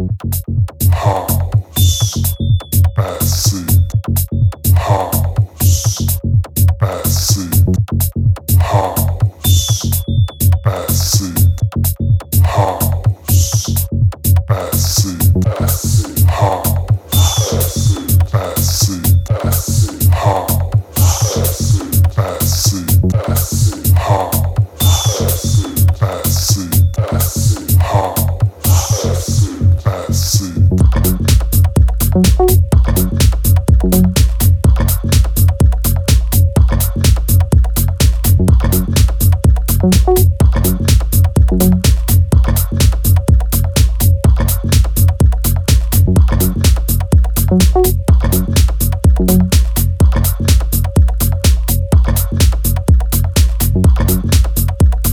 House acid.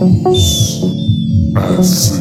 House. House.